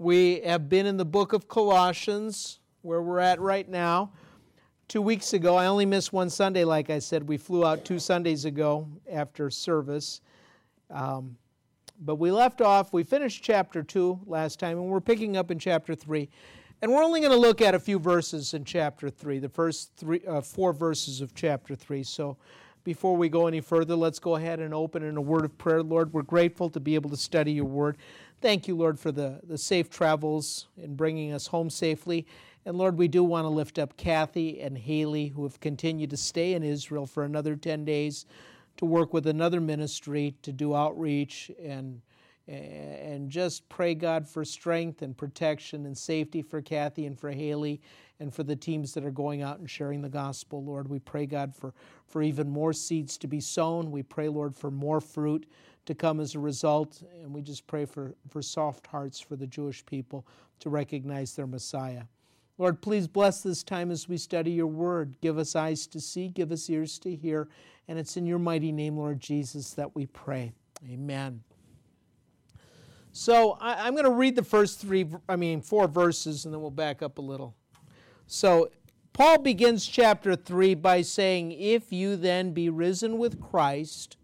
We have been in the book of Colossians, where we're at right now. Two weeks ago, I only missed one Sunday, like I said. We flew out two Sundays ago after service. Um, but we left off, we finished chapter 2 last time, and we're picking up in chapter 3. And we're only going to look at a few verses in chapter 3, the first three, uh, four verses of chapter 3. So before we go any further, let's go ahead and open in a word of prayer. Lord, we're grateful to be able to study your word. Thank you, Lord, for the, the safe travels in bringing us home safely. And Lord, we do want to lift up Kathy and Haley, who have continued to stay in Israel for another 10 days to work with another ministry to do outreach and and just pray God for strength and protection and safety for Kathy and for Haley and for the teams that are going out and sharing the gospel, Lord. We pray, God, for, for even more seeds to be sown. We pray, Lord, for more fruit to come as a result. And we just pray for, for soft hearts for the Jewish people to recognize their Messiah. Lord, please bless this time as we study your word. Give us eyes to see, give us ears to hear. And it's in your mighty name, Lord Jesus, that we pray. Amen. So I, am going to read the first three, I mean, four verses, and then we'll back up a little. So Paul begins chapter 3 by saying, If you then be risen with Christ,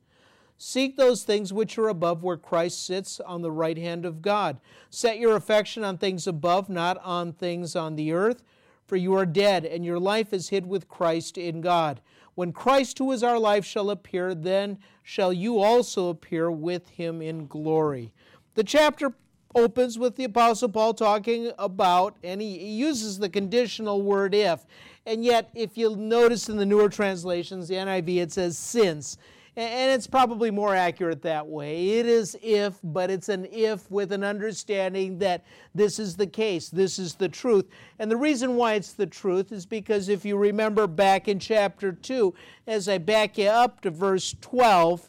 seek those things which are above where Christ sits on the right hand of God. Set your affection on things above, not on things on the earth, for you are dead, and your life is hid with Christ in God. When Christ, who is our life, shall appear, then shall you also appear with him in glory. The chapter opens with the Apostle Paul talking about, and he uses the conditional word if. And yet, if you'll notice in the newer translations, the NIV, it says since. And it's probably more accurate that way. It is if, but it's an if with an understanding that this is the case, this is the truth. And the reason why it's the truth is because if you remember back in chapter 2, as I back you up to verse 12,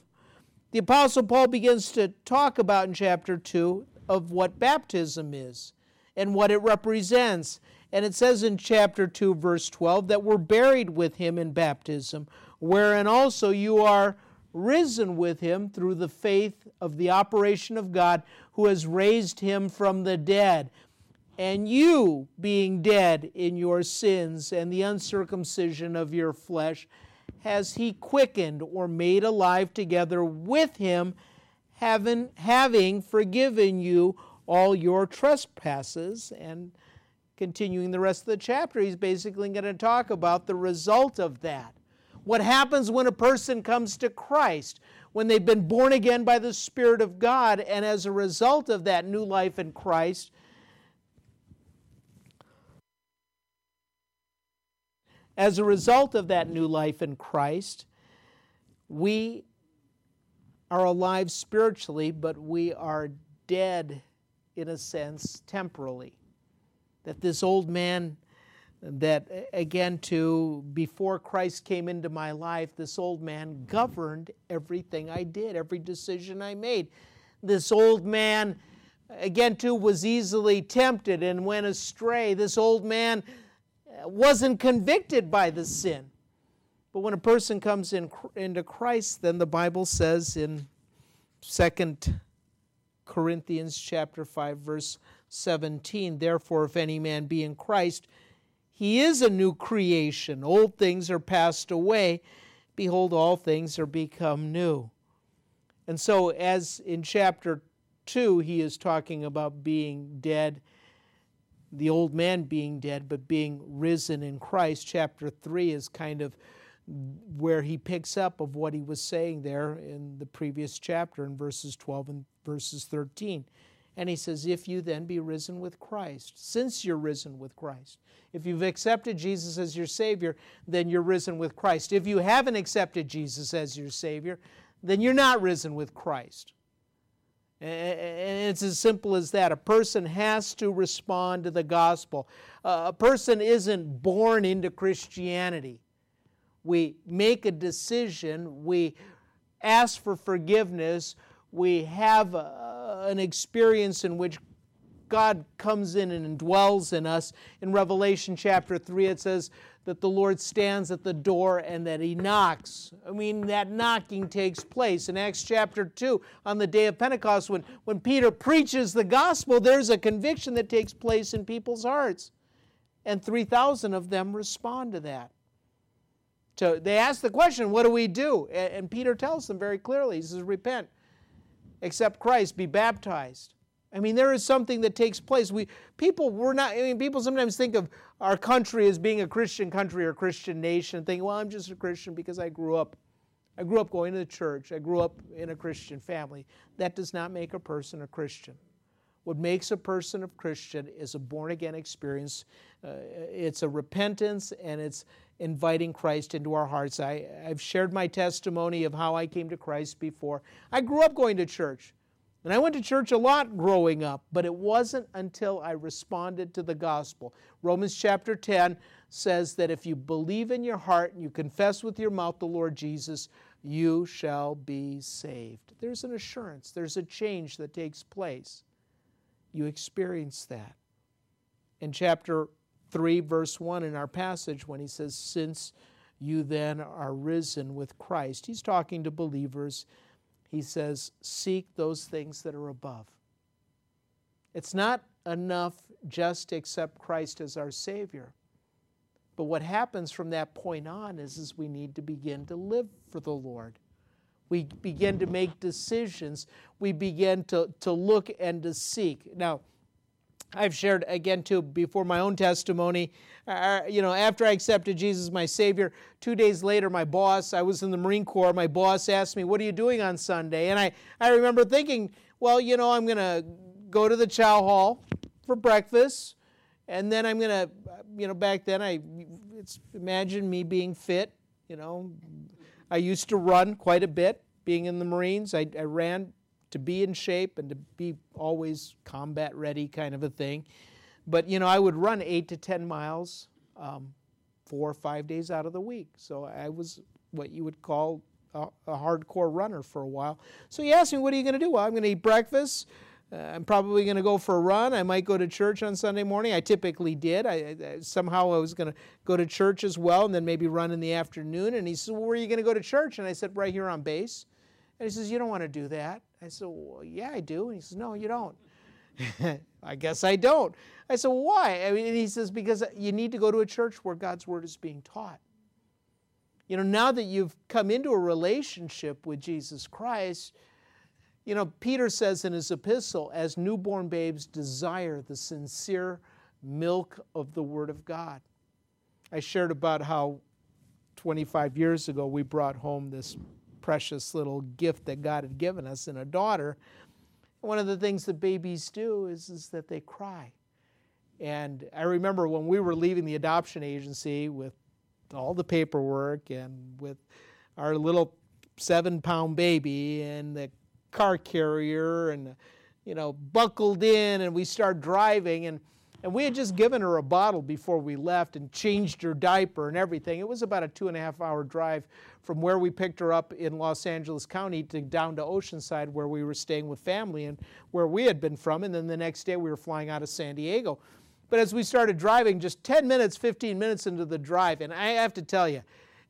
the Apostle Paul begins to talk about in chapter 2 of what baptism is and what it represents. And it says in chapter 2, verse 12, that we're buried with him in baptism, wherein also you are risen with him through the faith of the operation of God who has raised him from the dead. And you, being dead in your sins and the uncircumcision of your flesh, has he quickened or made alive together with him, having, having forgiven you all your trespasses. And continuing the rest of the chapter, he's basically going to talk about the result of that. What happens when a person comes to Christ, when they've been born again by the Spirit of God, and as a result of that new life in Christ, As a result of that new life in Christ, we are alive spiritually, but we are dead in a sense temporally. That this old man, that again, to before Christ came into my life, this old man governed everything I did, every decision I made. This old man, again, too, was easily tempted and went astray. This old man uh, wasn't convicted by the sin. But when a person comes in, into Christ, then the Bible says in 2 Corinthians chapter 5 verse 17, therefore if any man be in Christ, he is a new creation. Old things are passed away. Behold, all things are become new. And so, as in chapter 2, he is talking about being dead the old man being dead, but being risen in Christ. Chapter 3 is kind of where he picks up of what he was saying there in the previous chapter in verses 12 and verses 13. And he says, If you then be risen with Christ, since you're risen with Christ, if you've accepted Jesus as your Savior, then you're risen with Christ. If you haven't accepted Jesus as your Savior, then you're not risen with Christ. And it's as simple as that. A person has to respond to the gospel. A person isn't born into Christianity. We make a decision, we ask for forgiveness, we have a, an experience in which God comes in and dwells in us. In Revelation chapter 3, it says that the Lord stands at the door and that he knocks. I mean, that knocking takes place. In Acts chapter 2, on the day of Pentecost, when, when Peter preaches the gospel, there's a conviction that takes place in people's hearts. And 3,000 of them respond to that. So they ask the question, What do we do? And Peter tells them very clearly He says, Repent, accept Christ, be baptized. I mean, there is something that takes place. We people we're not. I mean, people sometimes think of our country as being a Christian country or Christian nation, think, well, I'm just a Christian because I grew up. I grew up going to the church. I grew up in a Christian family. That does not make a person a Christian. What makes a person a Christian is a born again experience. Uh, it's a repentance and it's inviting Christ into our hearts. I, I've shared my testimony of how I came to Christ before. I grew up going to church. And I went to church a lot growing up, but it wasn't until I responded to the gospel. Romans chapter 10 says that if you believe in your heart and you confess with your mouth the Lord Jesus, you shall be saved. There's an assurance, there's a change that takes place. You experience that. In chapter 3, verse 1 in our passage, when he says, Since you then are risen with Christ, he's talking to believers he says, Seek those things that are above. It's not enough just to accept Christ as our Savior. But what happens from that point on is, is we need to begin to live for the Lord. We begin to make decisions. We begin to, to look and to seek. Now, I've shared again too before my own testimony. Uh, you know, after I accepted Jesus my Savior, two days later, my boss, I was in the Marine Corps, my boss asked me, What are you doing on Sunday? And I, I remember thinking, Well, you know, I'm going to go to the chow hall for breakfast, and then I'm going to, you know, back then, I it's, imagine me being fit, you know. I used to run quite a bit being in the Marines. I, I ran to be in shape and to be always combat ready kind of a thing. But, you know, I would run eight to 10 miles um, four or five days out of the week. So I was what you would call a, a hardcore runner for a while. So he asked me, What are you going to do? Well, I'm going to eat breakfast. Uh, I'm probably going to go for a run. I might go to church on Sunday morning. I typically did. I, I somehow I was going to go to church as well, and then maybe run in the afternoon. And he said, well, "Where are you going to go to church?" And I said, "Right here on base." And he says, "You don't want to do that." I said, well, yeah, I do. And he says, no, you don't. I guess I don't. I said, why? I mean, he says, because you need to go to a church where God's word is being taught. You know, now that you've come into a relationship with Jesus Christ, you know, Peter says in his epistle, as newborn babes desire the sincere milk of the Word of God. I shared about how 25 years ago we brought home this precious little gift that God had given us in a daughter. One of the things that babies do is, is that they cry. And I remember when we were leaving the adoption agency with all the paperwork and with our little seven pound baby and the car carrier and, you know, buckled in and we start driving and and we had just given her a bottle before we left and changed her diaper and everything. It was about a two and a half hour drive from where we picked her up in Los Angeles County to down to Oceanside where we were staying with family and where we had been from. And then the next day we were flying out of San Diego. But as we started driving, just 10 minutes, 15 minutes into the drive, and I have to tell you,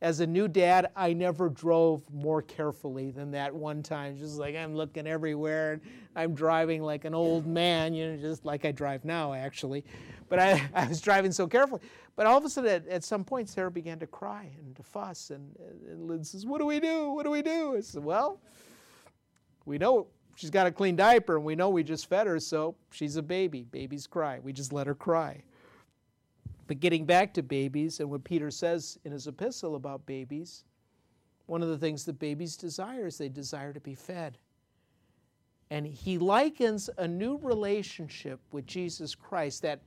as a new dad, I never drove more carefully than that one time. Just like I'm looking everywhere and I'm driving like an old man, you know, just like I drive now, actually. But I, I was driving so carefully. But all of a sudden, at, at some point, Sarah began to cry and to fuss. And, and Lynn says, What do we do? What do we do? I said, Well, we know she's got a clean diaper and we know we just fed her, so she's a baby. Babies cry. We just let her cry. But getting back to babies and what Peter says in his epistle about babies, one of the things that babies desire is they desire to be fed. And he likens a new relationship with Jesus Christ, that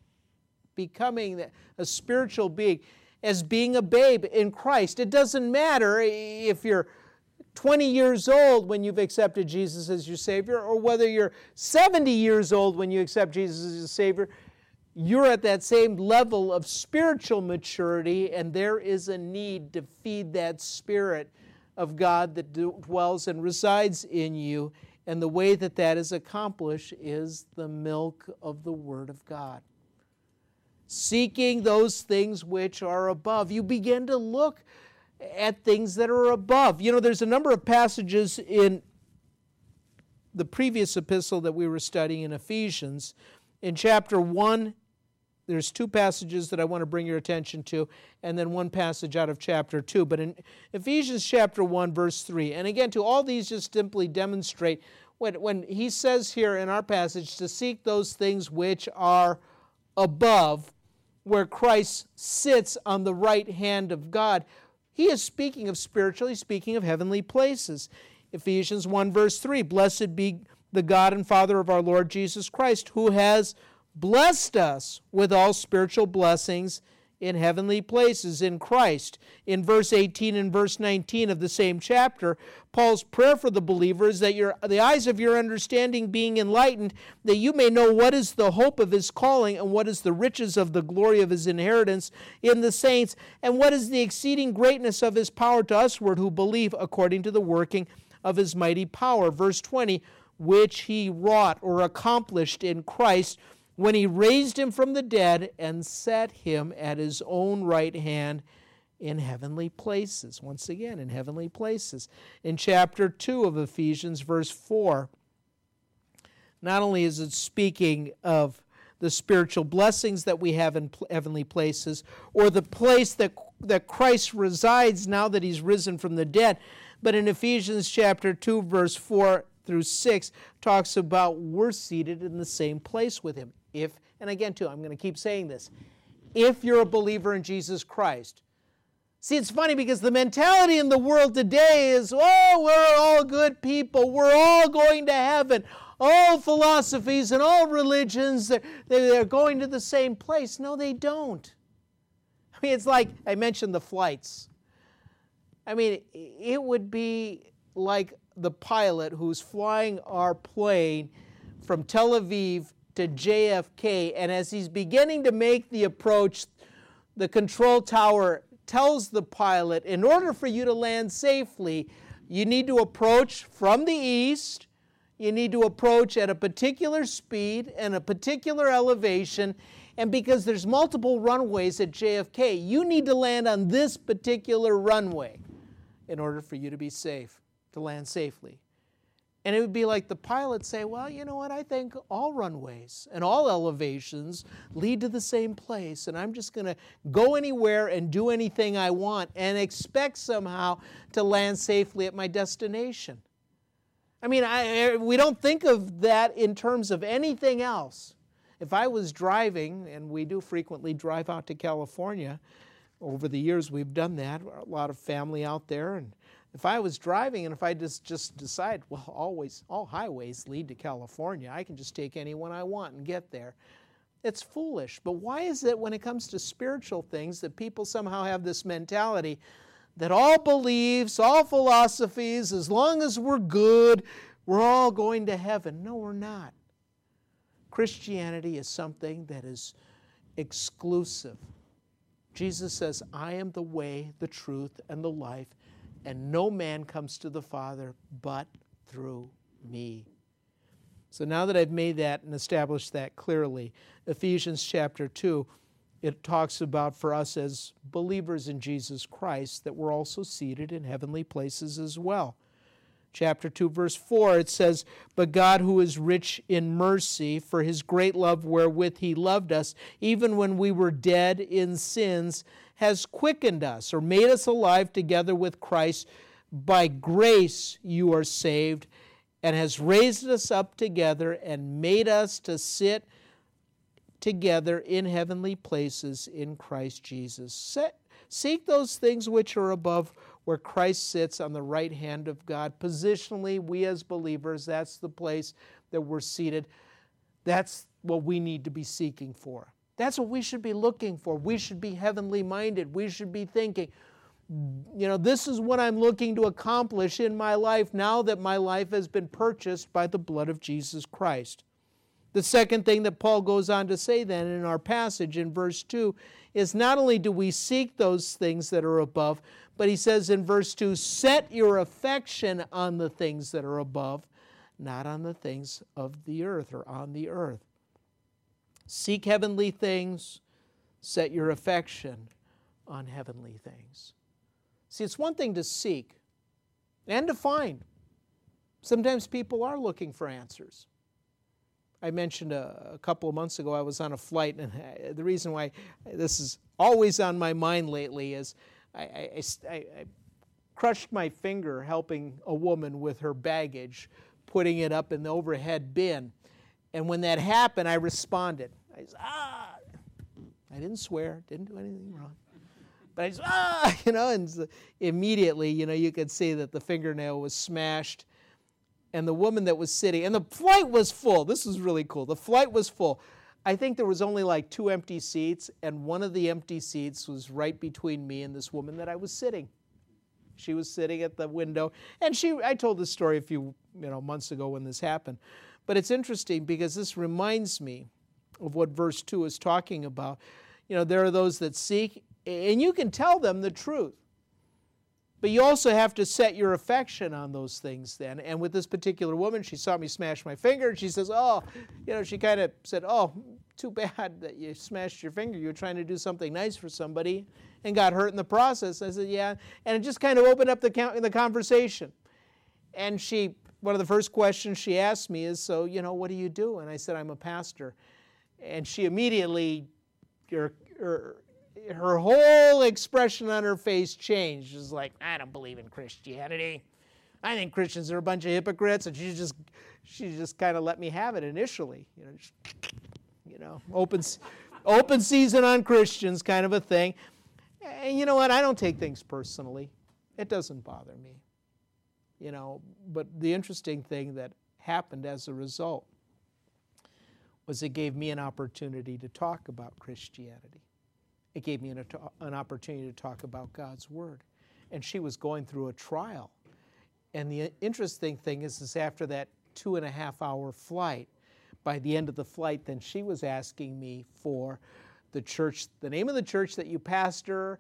becoming a spiritual being, as being a babe in Christ. It doesn't matter if you're 20 years old when you've accepted Jesus as your Savior, or whether you're 70 years old when you accept Jesus as your Savior you're at that same level of spiritual maturity, and there is a need to feed that spirit of God that dwells and resides in you. And the way that that is accomplished is the milk of the Word of God. Seeking those things which are above. You begin to look at things that are above. You know, there's a number of passages in the previous epistle that we were studying in Ephesians. In chapter 1, there's two passages that I want to bring your attention to, and then one passage out of chapter 2. But in Ephesians chapter 1, verse 3, and again, to all these just simply demonstrate when, when he says here in our passage to seek those things which are above, where Christ sits on the right hand of God. He is speaking of spiritually, speaking of heavenly places. Ephesians 1, verse 3 Blessed be the God and Father of our Lord Jesus Christ, who has blessed us with all spiritual blessings in heavenly places in Christ. In verse 18 and verse 19 of the same chapter, Paul's prayer for the believer is that your, the eyes of your understanding being enlightened, that you may know what is the hope of his calling and what is the riches of the glory of his inheritance in the saints, and what is the exceeding greatness of his power to usward who believe according to the working of his mighty power. Verse 20, which he wrought or accomplished in Christ when he raised him from the dead and set him at his own right hand in heavenly places. Once again, in heavenly places. In chapter 2 of Ephesians, verse 4, not only is it speaking of the spiritual blessings that we have in heavenly places, or the place that, that Christ resides now that he's risen from the dead, but in Ephesians chapter 2, verse 4 through 6, talks about we're seated in the same place with him. If, and again, too, I'm going to keep saying this, if you're a believer in Jesus Christ. See, it's funny because the mentality in the world today is, oh, we're all good people. We're all going to heaven. All philosophies and all religions, they're, they're going to the same place. No, they don't. I mean, it's like I mentioned the flights. I mean, it would be like the pilot who's flying our plane from Tel Aviv to JFK, and as he's beginning to make the approach, the control tower tells the pilot, in order for you to land safely, you need to approach from the east, you need to approach at a particular speed and a particular elevation, and because there's multiple runways at JFK, you need to land on this particular runway in order for you to be safe, to land safely. And it would be like the pilot say, well, you know what? I think all runways and all elevations lead to the same place, and I'm just going to go anywhere and do anything I want and expect somehow to land safely at my destination. I mean, I, we don't think of that in terms of anything else. If I was driving, and we do frequently drive out to California, over the years we've done that, a lot of family out there, and if I was driving and if I just, just decide, well, always, all highways lead to California, I can just take any one I want and get there. It's foolish. But why is it when it comes to spiritual things that people somehow have this mentality that all beliefs, all philosophies, as long as we're good, we're all going to heaven? No, we're not. Christianity is something that is exclusive. Jesus says, I am the way, the truth, and the life and no man comes to the Father but through me. So now that I've made that and established that clearly, Ephesians chapter 2, it talks about for us as believers in Jesus Christ that we're also seated in heavenly places as well. Chapter 2, verse 4, it says, But God, who is rich in mercy, for his great love wherewith he loved us, even when we were dead in sins, has quickened us or made us alive together with Christ. By grace you are saved, and has raised us up together and made us to sit together in heavenly places in Christ Jesus. Set, seek those things which are above where Christ sits on the right hand of God. Positionally, we as believers, that's the place that we're seated. That's what we need to be seeking for. That's what we should be looking for. We should be heavenly minded. We should be thinking, you know, this is what I'm looking to accomplish in my life now that my life has been purchased by the blood of Jesus Christ. The second thing that Paul goes on to say then in our passage in verse 2 is not only do we seek those things that are above, but he says in verse 2 set your affection on the things that are above, not on the things of the earth or on the earth. Seek heavenly things, set your affection on heavenly things. See, it's one thing to seek and to find. Sometimes people are looking for answers. I mentioned a, a, couple of months ago I was on a flight, and the reason why this is always on my mind lately is I, I, I, I crushed my finger helping a woman with her baggage, putting it up in the overhead bin. And when that happened, I responded. I said, ah! I didn't swear, didn't do anything wrong. But I said, ah! You know, and immediately, you know, you could see that the fingernail was smashed and the woman that was sitting, and the flight was full. This was really cool. The flight was full. I think there was only like two empty seats, and one of the empty seats was right between me and this woman that I was sitting. She was sitting at the window, and she. I told this story a few you know months ago when this happened, but it's interesting because this reminds me of what verse two is talking about. You know, there are those that seek, and you can tell them the truth. But you also have to set your affection on those things then. And with this particular woman, she saw me smash my finger and she says, Oh, you know, she kind of said, Oh, too bad that you smashed your finger. You were trying to do something nice for somebody and got hurt in the process. I said, Yeah. And it just kind of opened up the, the conversation. And she, one of the first questions she asked me is, So, you know, what do you do? And I said, I'm a pastor. And she immediately, her, her, her whole expression on her face changed. She's like, I don't believe in Christianity. I think Christians are a bunch of hypocrites, and she just she just kind of let me have it initially. You know, just, you know, open open season on Christians kind of a thing. And you know what? I don't take things personally. It doesn't bother me. You know, but the interesting thing that happened as a result was it gave me an opportunity to talk about Christianity. It gave me an, an opportunity to talk about God's Word. And she was going through a trial. And the interesting thing is, is after that two and a half hour flight, by the end of the flight, then she was asking me for the church, the name of the church that you pastor.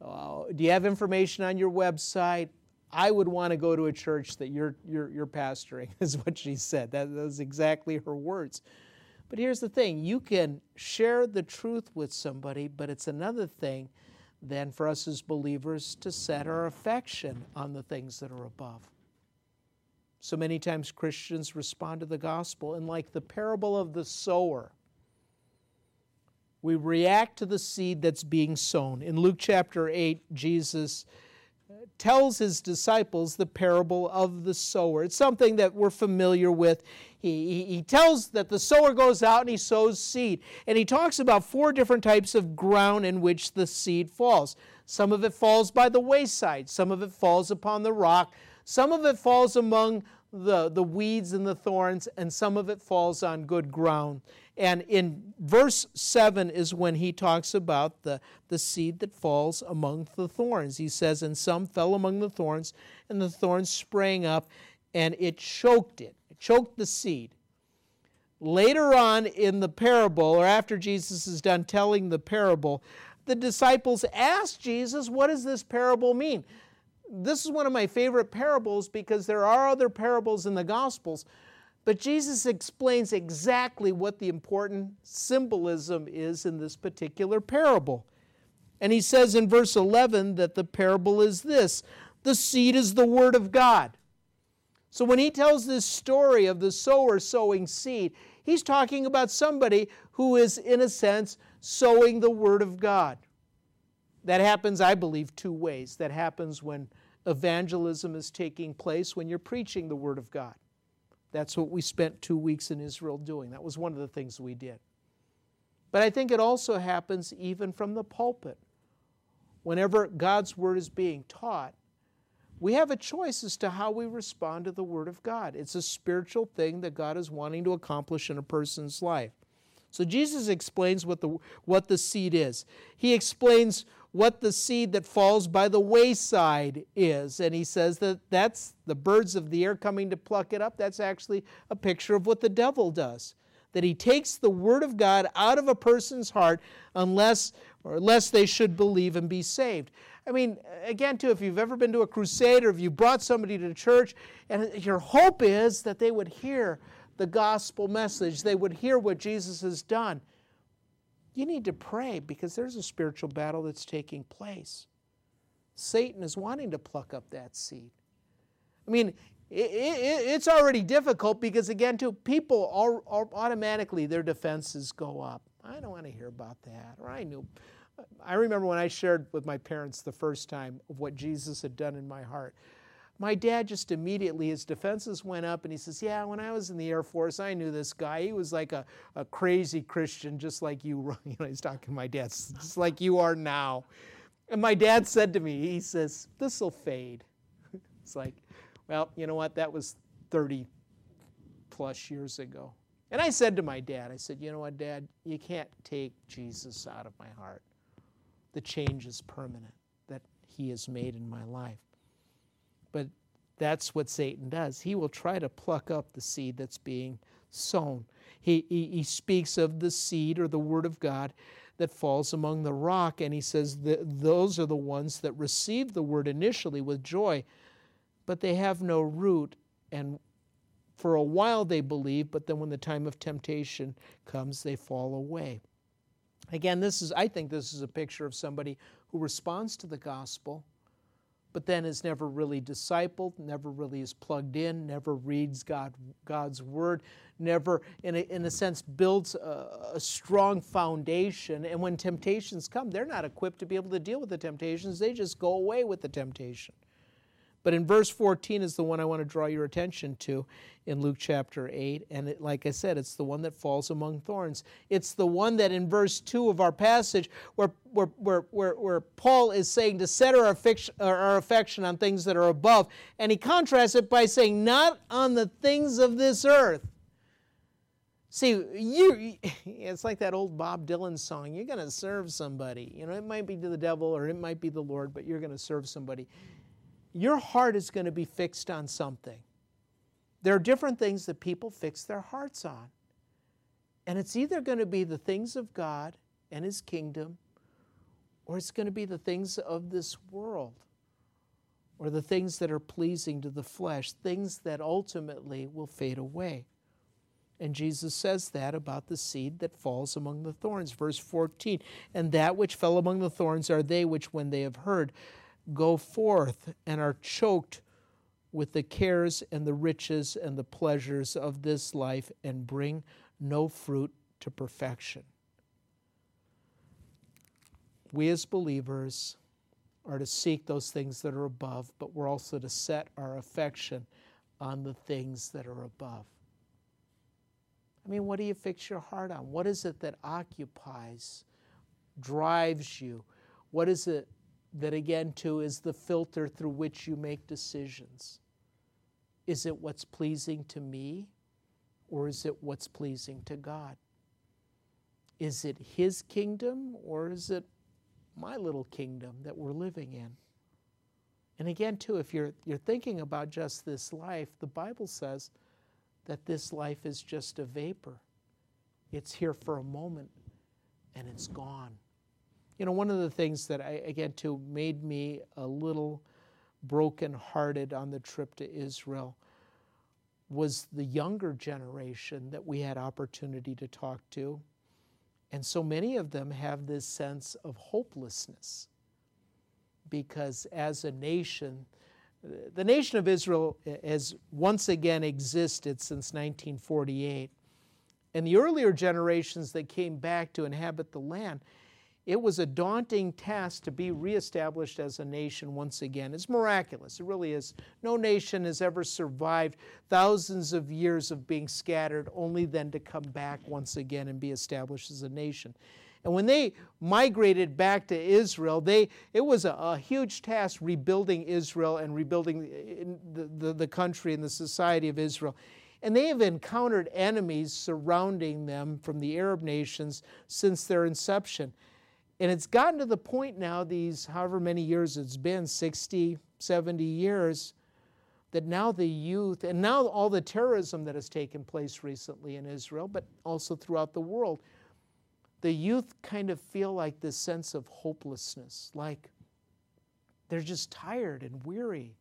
Uh, do you have information on your website? I would want to go to a church that you're, you're, you're pastoring, is what she said. That, that was exactly her words. But here's the thing you can share the truth with somebody, but it's another thing than for us as believers to set our affection on the things that are above. So many times Christians respond to the gospel, and like the parable of the sower, we react to the seed that's being sown. In Luke chapter 8, Jesus tells his disciples the parable of the sower. It's something that we're familiar with. He, he, tells that the sower goes out and he sows seed. And he talks about four different types of ground in which the seed falls. Some of it falls by the wayside, some of it falls upon the rock, some of it falls among the, the weeds and the thorns, and some of it falls on good ground. And in verse 7 is when he talks about the, the seed that falls among the thorns. He says, And some fell among the thorns, and the thorns sprang up, and it choked it. It choked the seed. Later on in the parable, or after Jesus is done telling the parable, the disciples ask Jesus, What does this parable mean? This is one of my favorite parables because there are other parables in the Gospels but Jesus explains exactly what the important symbolism is in this particular parable. And he says in verse 11 that the parable is this the seed is the word of God. So when he tells this story of the sower sowing seed, he's talking about somebody who is, in a sense, sowing the word of God. That happens, I believe, two ways. That happens when evangelism is taking place, when you're preaching the word of God. That's what we spent two weeks in Israel doing. That was one of the things we did. But I think it also happens even from the pulpit. Whenever God's Word is being taught, we have a choice as to how we respond to the Word of God. It's a spiritual thing that God is wanting to accomplish in a person's life. So Jesus explains what the, what the seed is. He explains what the seed that falls by the wayside is. And he says that that's the birds of the air coming to pluck it up. That's actually a picture of what the devil does. That he takes the word of God out of a person's heart unless or unless they should believe and be saved. I mean, again, too, if you've ever been to a crusade or if you brought somebody to church, and your hope is that they would hear the gospel message, they would hear what Jesus has done. You need to pray because there's a spiritual battle that's taking place. Satan is wanting to pluck up that seed. I mean, it, it, it's already difficult because, again, too, people automatically their defenses go up. I don't want to hear about that. Or I knew. I remember when I shared with my parents the first time of what Jesus had done in my heart. My dad just immediately, his defenses went up and he says, Yeah, when I was in the Air Force, I knew this guy. He was like a, a crazy Christian, just like you. You know, he's talking to my dad, just like you are now. And my dad said to me, He says, This will fade. it's like, well, you know what? That was 30 plus years ago. And I said to my dad, I said, you know what, Dad, you can't take Jesus out of my heart. The change is permanent that he has made in my life. But that's what Satan does. He will try to pluck up the seed that's being sown. He, he, he speaks of the seed or the word of God that falls among the rock, and he says that those are the ones that receive the word initially with joy, but they have no root and for a while they believe, but then when the time of temptation comes, they fall away. Again, this is I think this is a picture of somebody who responds to the gospel, but then is never really discipled, never really is plugged in, never reads God, God's word, never, in a, in a sense, builds a, a strong foundation. And when temptations come, they're not equipped to be able to deal with the temptations, they just go away with the temptation. But in verse 14 is the one I want to draw your attention to in Luke chapter 8. And it, like I said, it's the one that falls among thorns. It's the one that in verse 2 of our passage, where, where, where, where, where Paul is saying to set our affection, our affection on things that are above. And he contrasts it by saying, not on the things of this earth. See, you it's like that old Bob Dylan song, you're going to serve somebody. You know, it might be to the devil or it might be the Lord, but you're going to serve somebody your heart is going to be fixed on something. There are different things that people fix their hearts on. And it's either going to be the things of God and His kingdom, or it's going to be the things of this world, or the things that are pleasing to the flesh, things that ultimately will fade away. And Jesus says that about the seed that falls among the thorns. Verse 14 And that which fell among the thorns are they which, when they have heard, go forth and are choked with the cares and the riches and the pleasures of this life and bring no fruit to perfection. We as believers are to seek those things that are above, but we're also to set our affection on the things that are above. I mean, what do you fix your heart on? What is it that occupies, drives you? What is it that again, too, is the filter through which you make decisions. Is it what's pleasing to me or is it what's pleasing to God? Is it His kingdom or is it my little kingdom that we're living in? And again, too, if you're, you're thinking about just this life, the Bible says that this life is just a vapor. It's here for a moment and it's gone. You know, one of the things that I, again, too, made me a little brokenhearted on the trip to Israel was the younger generation that we had opportunity to talk to. And so many of them have this sense of hopelessness because as a nation, the nation of Israel has once again existed since 1948. And the earlier generations that came back to inhabit the land it was a daunting task to be reestablished as a nation once again. It's miraculous. It really is. No nation has ever survived thousands of years of being scattered, only then to come back once again and be established as a nation. And when they migrated back to Israel, they, it was a, a huge task rebuilding Israel and rebuilding the, the, the country and the society of Israel. And they have encountered enemies surrounding them from the Arab nations since their inception. And it's gotten to the point now, these however many years it's been 60, 70 years that now the youth, and now all the terrorism that has taken place recently in Israel, but also throughout the world, the youth kind of feel like this sense of hopelessness, like They're just tired and weary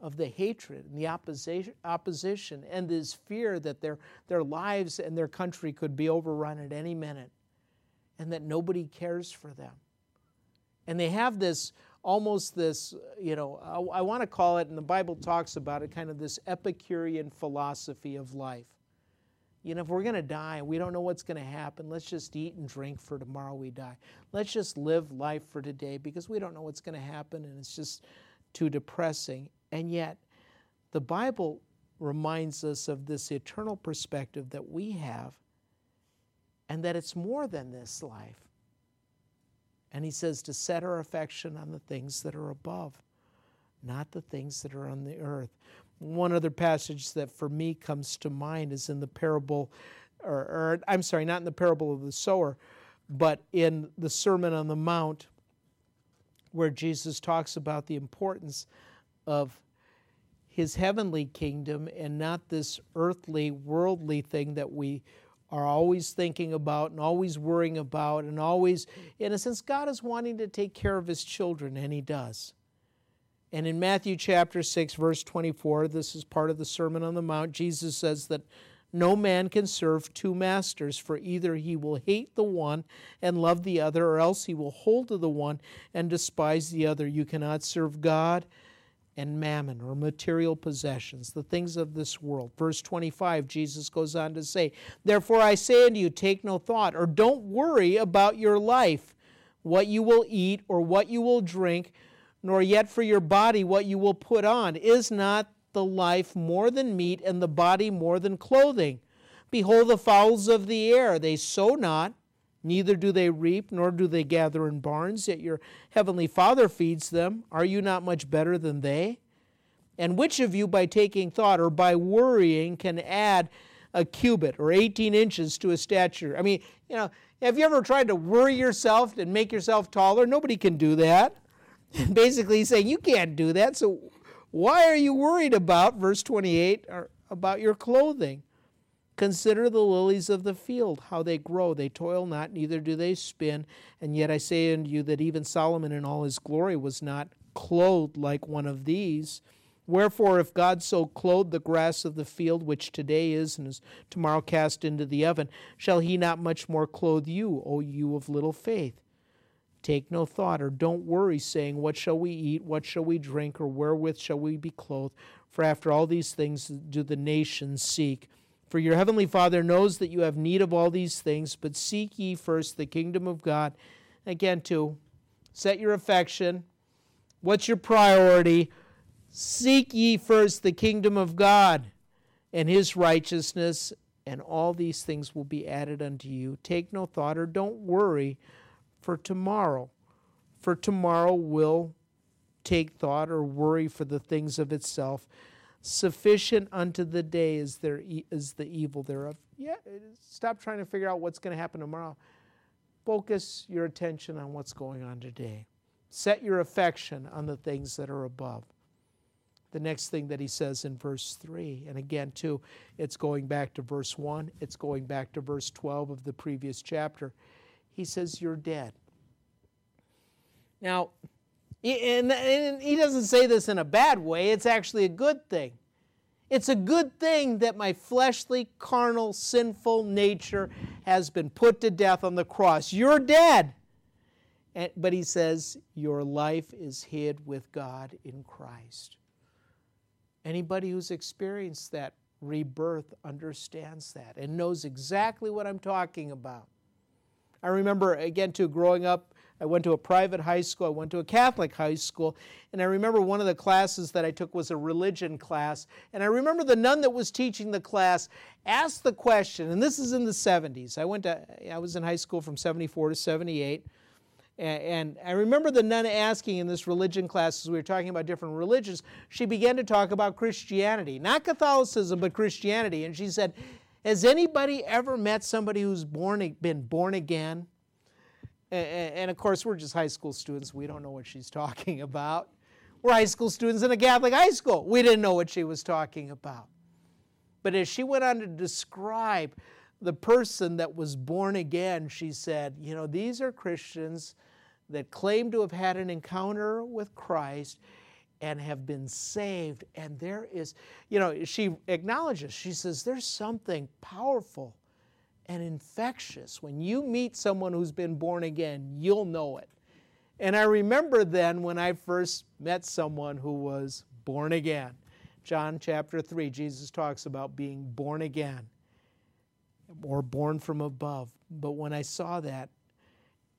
of the hatred and the opposition, opposition and this fear that their, their lives and their country could be overrun at any minute and that nobody cares for them. And they have this almost this, you know, I, I want to call it, and the Bible talks about it, kind of this Epicurean philosophy of life. You know, if we're going to die, we don't know what's going to happen. Let's just eat and drink for tomorrow we die. Let's just live life for today because we don't know what's going to happen and it's just too depressing. And yet, the Bible reminds us of this eternal perspective that we have and that it's more than this life. And he says to set our affection on the things that are above, not the things that are on the earth. One other passage that for me comes to mind is in the parable, or, or I'm sorry, not in the parable of the sower, but in the Sermon on the Mount, where Jesus talks about the importance of his heavenly kingdom and not this earthly, worldly thing that we are always thinking about and always worrying about, and always, in a sense, God is wanting to take care of his children, and he does. And in Matthew chapter 6, verse 24, this is part of the Sermon on the Mount, Jesus says that no man can serve two masters, for either he will hate the one and love the other, or else he will hold to the one and despise the other. You cannot serve God and mammon or material possessions, the things of this world. Verse 25, Jesus goes on to say, Therefore I say unto you, take no thought, or don't worry about your life, what you will eat or what you will drink nor yet for your body what you will put on. Is not the life more than meat, and the body more than clothing? Behold the fowls of the air, they sow not, neither do they reap, nor do they gather in barns, yet your heavenly Father feeds them. Are you not much better than they? And which of you, by taking thought or by worrying, can add a cubit or 18 inches to a stature? I mean, you know, have you ever tried to worry yourself and make yourself taller? Nobody can do that. basically he's saying you can't do that. So why are you worried about, verse 28, about your clothing? Consider the lilies of the field, how they grow. They toil not, neither do they spin. And yet I say unto you that even Solomon in all his glory was not clothed like one of these. Wherefore, if God so clothe the grass of the field, which today is and is tomorrow cast into the oven, shall he not much more clothe you, O you of little faith? Take no thought or don't worry, saying, What shall we eat? What shall we drink? Or wherewith shall we be clothed? For after all these things do the nations seek. For your heavenly Father knows that you have need of all these things, but seek ye first the kingdom of God. Again, to set your affection. What's your priority? Seek ye first the kingdom of God and his righteousness, and all these things will be added unto you. Take no thought or don't worry for tomorrow, for tomorrow will take thought or worry for the things of itself. Sufficient unto the day is the evil thereof. Yeah, stop trying to figure out what's going to happen tomorrow. Focus your attention on what's going on today. Set your affection on the things that are above. The next thing that he says in verse 3, and again, too, it's going back to verse 1, it's going back to verse 12 of the previous chapter he says, You're dead. Now, and, he doesn't say this in a bad way, it's actually a good thing. It's a good thing that my fleshly, carnal, sinful nature has been put to death on the cross. You're dead. But he says, Your life is hid with God in Christ. Anybody who's experienced that rebirth understands that and knows exactly what I'm talking about. I remember, again, too, growing up, I went to a private high school, I went to a Catholic high school, and I remember one of the classes that I took was a religion class. And I remember the nun that was teaching the class asked the question, and this is in the 70s. I went to, I was in high school from 74 to 78. And I remember the nun asking in this religion class, as we were talking about different religions, she began to talk about Christianity, not Catholicism, but Christianity. And she said, has anybody ever met somebody who's born, been born again? And of course, we're just high school students. We don't know what she's talking about. We're high school students in a Catholic high school. We didn't know what she was talking about. But as she went on to describe the person that was born again, she said, You know, these are Christians that claim to have had an encounter with Christ and have been saved. And there is, you know, she acknowledges, she says, there's something powerful and infectious. When you meet someone who's been born again, you'll know it. And I remember then when I first met someone who was born again. John chapter 3, Jesus talks about being born again or born from above. But when I saw that,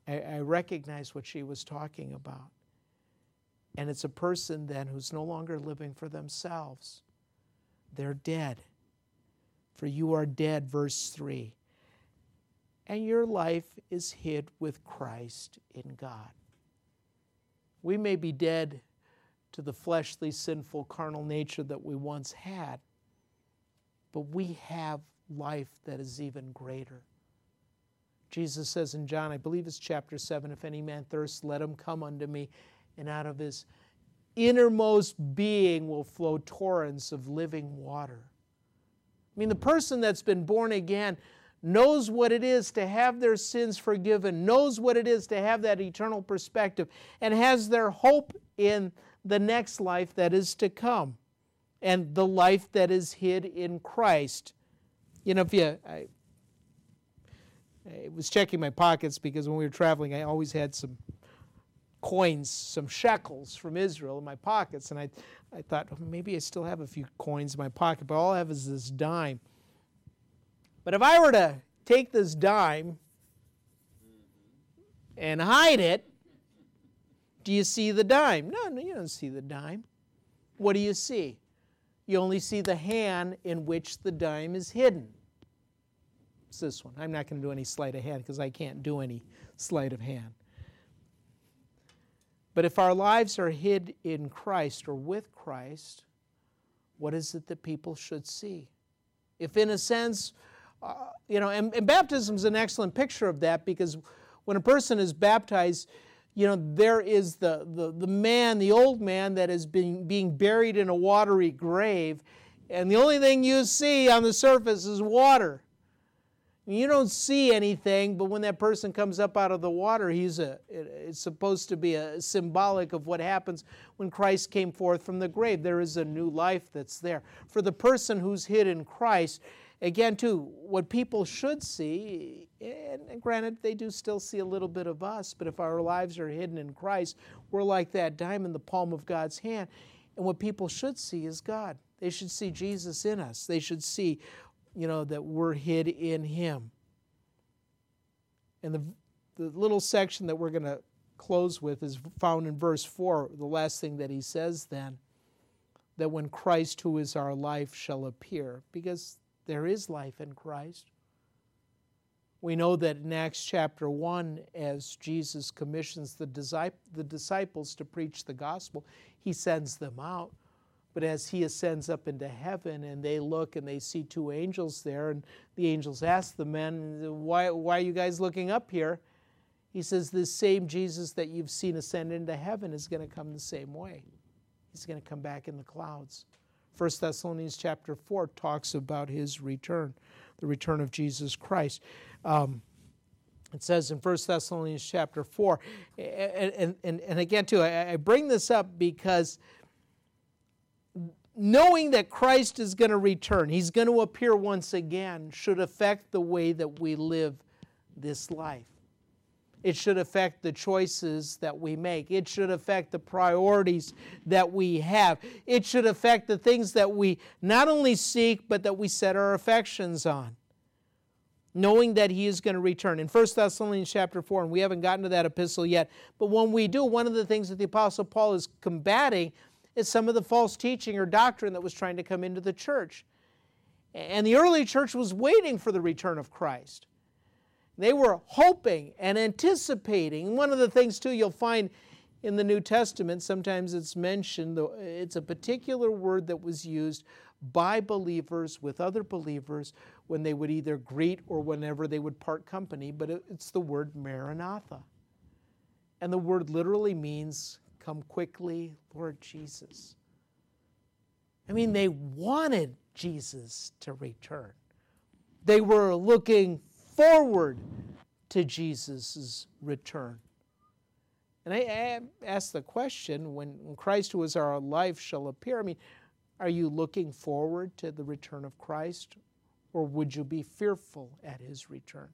I, I recognized what she was talking about. And it's a person then who's no longer living for themselves. They're dead. For you are dead, verse 3. And your life is hid with Christ in God. We may be dead to the fleshly, sinful, carnal nature that we once had, but we have life that is even greater. Jesus says in John, I believe it's chapter 7, if any man thirsts, let him come unto me, and out of his innermost being will flow torrents of living water. I mean, the person that's been born again knows what it is to have their sins forgiven, knows what it is to have that eternal perspective, and has their hope in the next life that is to come and the life that is hid in Christ. You know, if you, I, I was checking my pockets because when we were traveling, I always had some coins, some shekels from Israel in my pockets. And I, I thought, well, maybe I still have a few coins in my pocket, but all I have is this dime. But if I were to take this dime and hide it, do you see the dime? No, no, you don't see the dime. What do you see? You only see the hand in which the dime is hidden. It's this one. I'm not going to do any sleight of hand because I can't do any sleight of hand. But if our lives are hid in Christ or with Christ, what is it that people should see? If, in a sense, uh, you know, and, and baptism is an excellent picture of that because when a person is baptized, you know, there is the, the, the man, the old man that is being, being buried in a watery grave, and the only thing you see on the surface is water. You don't see anything, but when that person comes up out of the water, he's a, it's supposed to be a symbolic of what happens when Christ came forth from the grave. There is a new life that's there. For the person who's hid in Christ, again, too, what people should see, and granted, they do still see a little bit of us, but if our lives are hidden in Christ, we're like that dime in the palm of God's hand. And what people should see is God. They should see Jesus in us. They should see you know, that we're hid in Him. And the, the little section that we're going to close with is found in verse 4, the last thing that he says then, that when Christ, who is our life, shall appear, because there is life in Christ. We know that in Acts chapter 1, as Jesus commissions the disciples to preach the gospel, he sends them out. But as he ascends up into heaven and they look and they see two angels there, and the angels ask the men, Why, why are you guys looking up here? He says, This same Jesus that you've seen ascend into heaven is going to come the same way. He's going to come back in the clouds. 1 Thessalonians chapter 4 talks about his return, the return of Jesus Christ. Um, it says in 1 Thessalonians chapter 4, and, and, and again, too, I, I bring this up because knowing that Christ is going to return, he's going to appear once again, should affect the way that we live this life. It should affect the choices that we make. It should affect the priorities that we have. It should affect the things that we not only seek, but that we set our affections on. Knowing that he is going to return. In 1 Thessalonians chapter 4, and we haven't gotten to that epistle yet, but when we do, one of the things that the Apostle Paul is combating is some of the false teaching or doctrine that was trying to come into the church. And the early church was waiting for the return of Christ. They were hoping and anticipating. One of the things, too, you'll find in the New Testament, sometimes it's mentioned, it's a particular word that was used by believers with other believers when they would either greet or whenever they would part company, but it's the word Maranatha. And the word literally means Come quickly, Lord Jesus. I mean, they wanted Jesus to return. They were looking forward to Jesus' return. And I, ask the question when Christ, who is our life, shall appear, I mean, are you looking forward to the return of Christ, or would you be fearful at his return?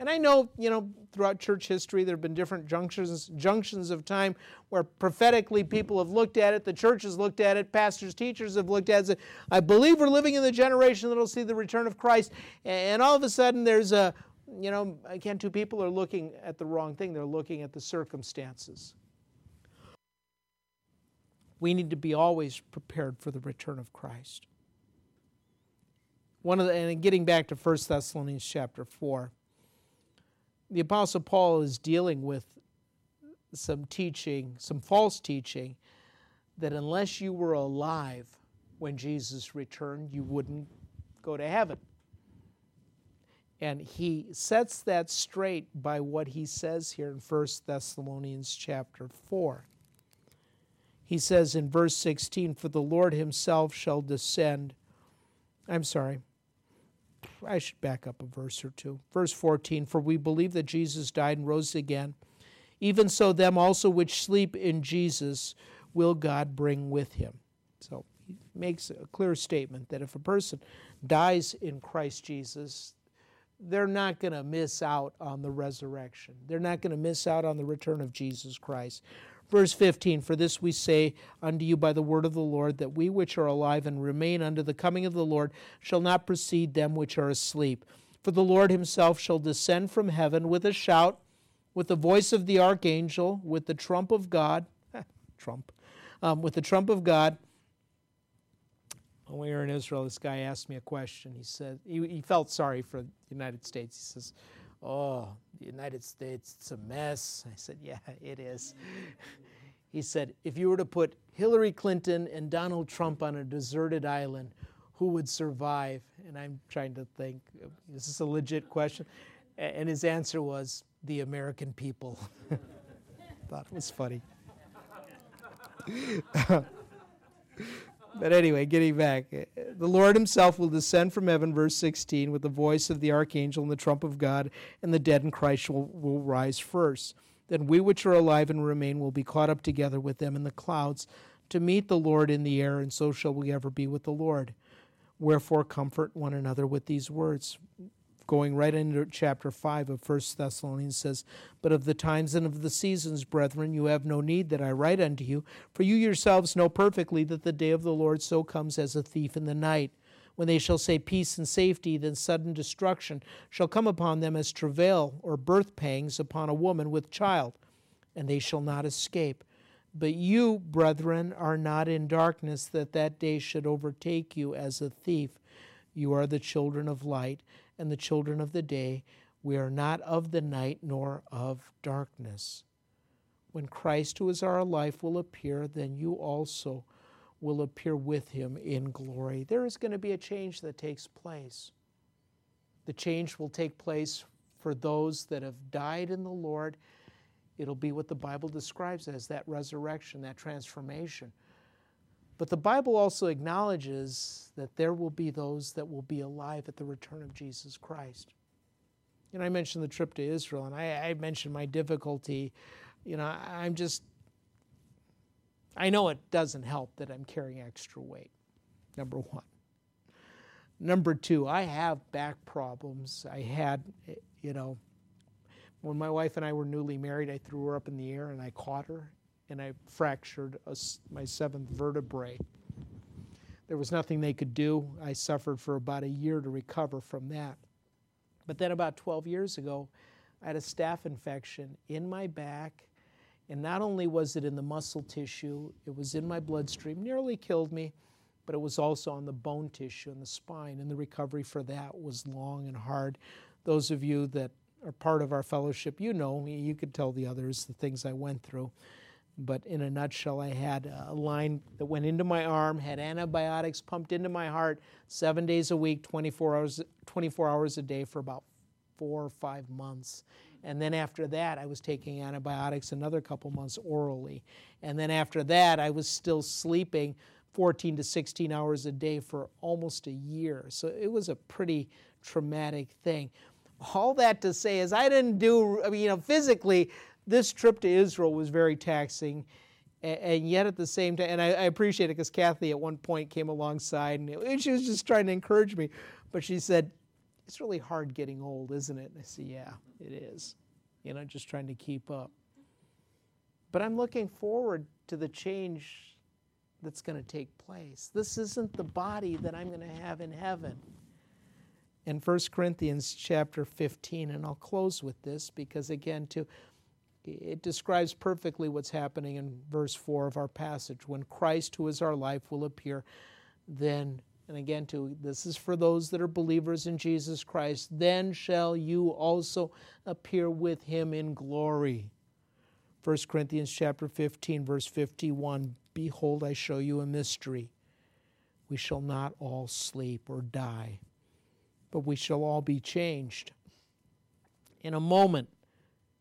And I know, you know, throughout church history, there have been different junctions, junctions of time where prophetically people have looked at it, the church has looked at it, pastors, teachers have looked at it. I believe we're living in the generation that'll see the return of Christ. And all of a sudden, there's a, you know, again, two people are looking at the wrong thing. They're looking at the circumstances. We need to be always prepared for the return of Christ. One of the, and getting back to 1 Thessalonians chapter 4 the Apostle Paul is dealing with some teaching, some false teaching, that unless you were alive when Jesus returned, you wouldn't go to heaven. And he sets that straight by what he says here in 1 Thessalonians chapter 4. He says in verse 16, For the Lord himself shall descend. I'm sorry, I should back up a verse or two. Verse 14 For we believe that Jesus died and rose again. Even so, them also which sleep in Jesus will God bring with him. So he makes a clear statement that if a person dies in Christ Jesus, they're not going to miss out on the resurrection. They're not going to miss out on the return of Jesus Christ. Verse 15 For this we say unto you by the word of the Lord, that we which are alive and remain unto the coming of the Lord shall not precede them which are asleep. For the Lord himself shall descend from heaven with a shout, with the voice of the archangel, with the trump of God, trump, um, with the trump of God. When we were in Israel, this guy asked me a question. He said, he, he felt sorry for the United States. He says, Oh, the United States, it's a mess. I said, Yeah, it is. he said, If you were to put Hillary Clinton and Donald Trump on a deserted island, who would survive? And I'm trying to think, is this a legit question? And his answer was, The American people. Thought it was funny. But anyway, getting back, eh, the Lord himself will descend from heaven, verse 16, with the voice of the archangel and the trump of God, and the dead in Christ will, will rise first. Then we which are alive and remain will be caught up together with them in the clouds to meet the Lord in the air, and so shall we ever be with the Lord. Wherefore, comfort one another with these words going right into chapter 5 of 1 Thessalonians says, But of the times and of the seasons, brethren, you have no need that I write unto you, for you yourselves know perfectly that the day of the Lord so comes as a thief in the night. When they shall say peace and safety, then sudden destruction shall come upon them as travail or birth pangs upon a woman with child, and they shall not escape. But you, brethren, are not in darkness, that that day should overtake you as a thief. You are the children of light and the children of the day. We are not of the night nor of darkness. When Christ, who is our life, will appear, then you also will appear with him in glory. There is going to be a change that takes place. The change will take place for those that have died in the Lord. It'll be what the Bible describes as that resurrection, that transformation. But the Bible also acknowledges that there will be those that will be alive at the return of Jesus Christ. You know, I mentioned the trip to Israel, and I, I mentioned my difficulty. You know, I'm just, I know it doesn't help that I'm carrying extra weight, number one. Number two, I have back problems. I had, you know, when my wife and I were newly married, I threw her up in the air and I caught her and I fractured a, my seventh vertebrae. There was nothing they could do. I suffered for about a year to recover from that. But then, about 12 years ago, I had a staph infection in my back, and not only was it in the muscle tissue, it was in my bloodstream, nearly killed me, but it was also on the bone tissue and the spine, and the recovery for that was long and hard. Those of you that are part of our fellowship, you know, you could tell the others the things I went through. But in a nutshell, I had a line that went into my arm, had antibiotics pumped into my heart seven days a week, 24 hours, 24 hours a day for about four or five months. And then after that, I was taking antibiotics another couple months orally. And then after that, I was still sleeping 14 to 16 hours a day for almost a year. So it was a pretty traumatic thing. All that to say is, I didn't do, I mean, you know, physically, this trip to Israel was very taxing, and, yet at the same time, and I, appreciate it because Kathy at one point came alongside and, and she was just trying to encourage me, but she said, "It's really hard getting old, isn't it?" And I said, "Yeah, it is. You know, just trying to keep up." But I'm looking forward to the change that's going to take place. This isn't the body that I'm going to have in heaven. In 1 Corinthians chapter 15, and I'll close with this because, again, to it describes perfectly what's happening in verse 4 of our passage. When Christ, who is our life, will appear, then, and again, too, this is for those that are believers in Jesus Christ, then shall you also appear with him in glory. 1 Corinthians chapter 15 verse 51 Behold I show you a mystery we shall not all sleep or die but we shall all be changed in a moment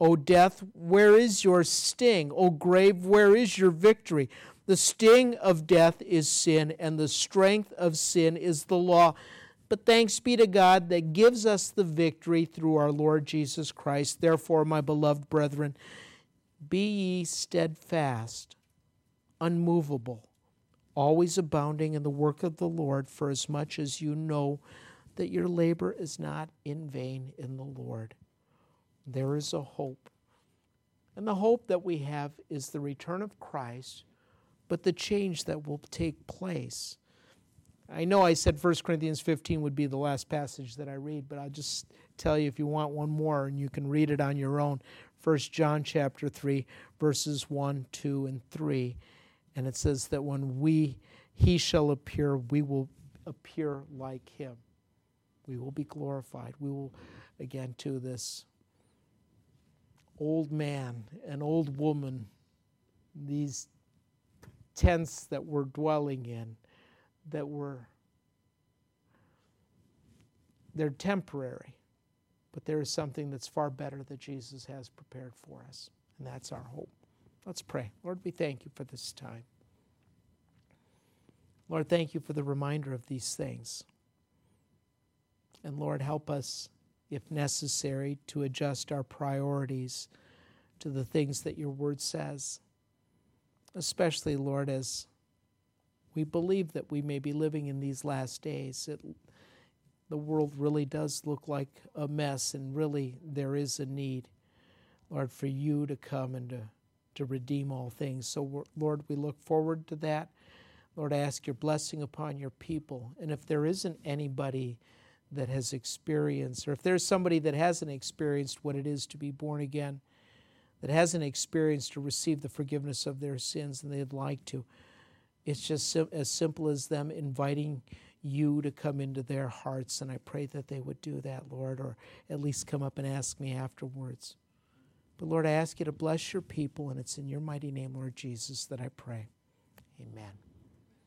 O death, where is your sting? O grave, where is your victory? The sting of death is sin, and the strength of sin is the law. But thanks be to God that gives us the victory through our Lord Jesus Christ. Therefore, my beloved brethren, be ye steadfast, unmovable, always abounding in the work of the Lord, for as much as you know that your labor is not in vain in the Lord. There is a hope. And the hope that we have is the return of Christ, but the change that will take place. I know I said 1 Corinthians 15 would be the last passage that I read, but I'll just tell you if you want one more and you can read it on your own. 1 John chapter 3 verses 1, 2 and 3. And it says that when we he shall appear, we will appear like him. We will be glorified. We will again to this old man, an old woman, these tents that we're dwelling in that were they're temporary, but there is something that's far better that Jesus has prepared for us, and that's our hope. Let's pray. Lord, we thank you for this time. Lord, thank you for the reminder of these things. And Lord, help us, if necessary, to adjust our priorities to the things that your word says, especially, Lord, as we believe that we may be living in these last days. It, the world really does look like a mess, and really there is a need, Lord, for you to come and to, to redeem all things. So, Lord, we look forward to that. Lord, I ask your blessing upon your people. And if there isn't anybody that has experienced, or if there's somebody that hasn't experienced what it is to be born again, that hasn't experienced to receive the forgiveness of their sins and they'd like to, it's just sim- as simple as them inviting you to come into their hearts. And I pray that they would do that, Lord, or at least come up and ask me afterwards. But Lord, I ask you to bless your people, and it's in your mighty name, Lord Jesus, that I pray. Amen.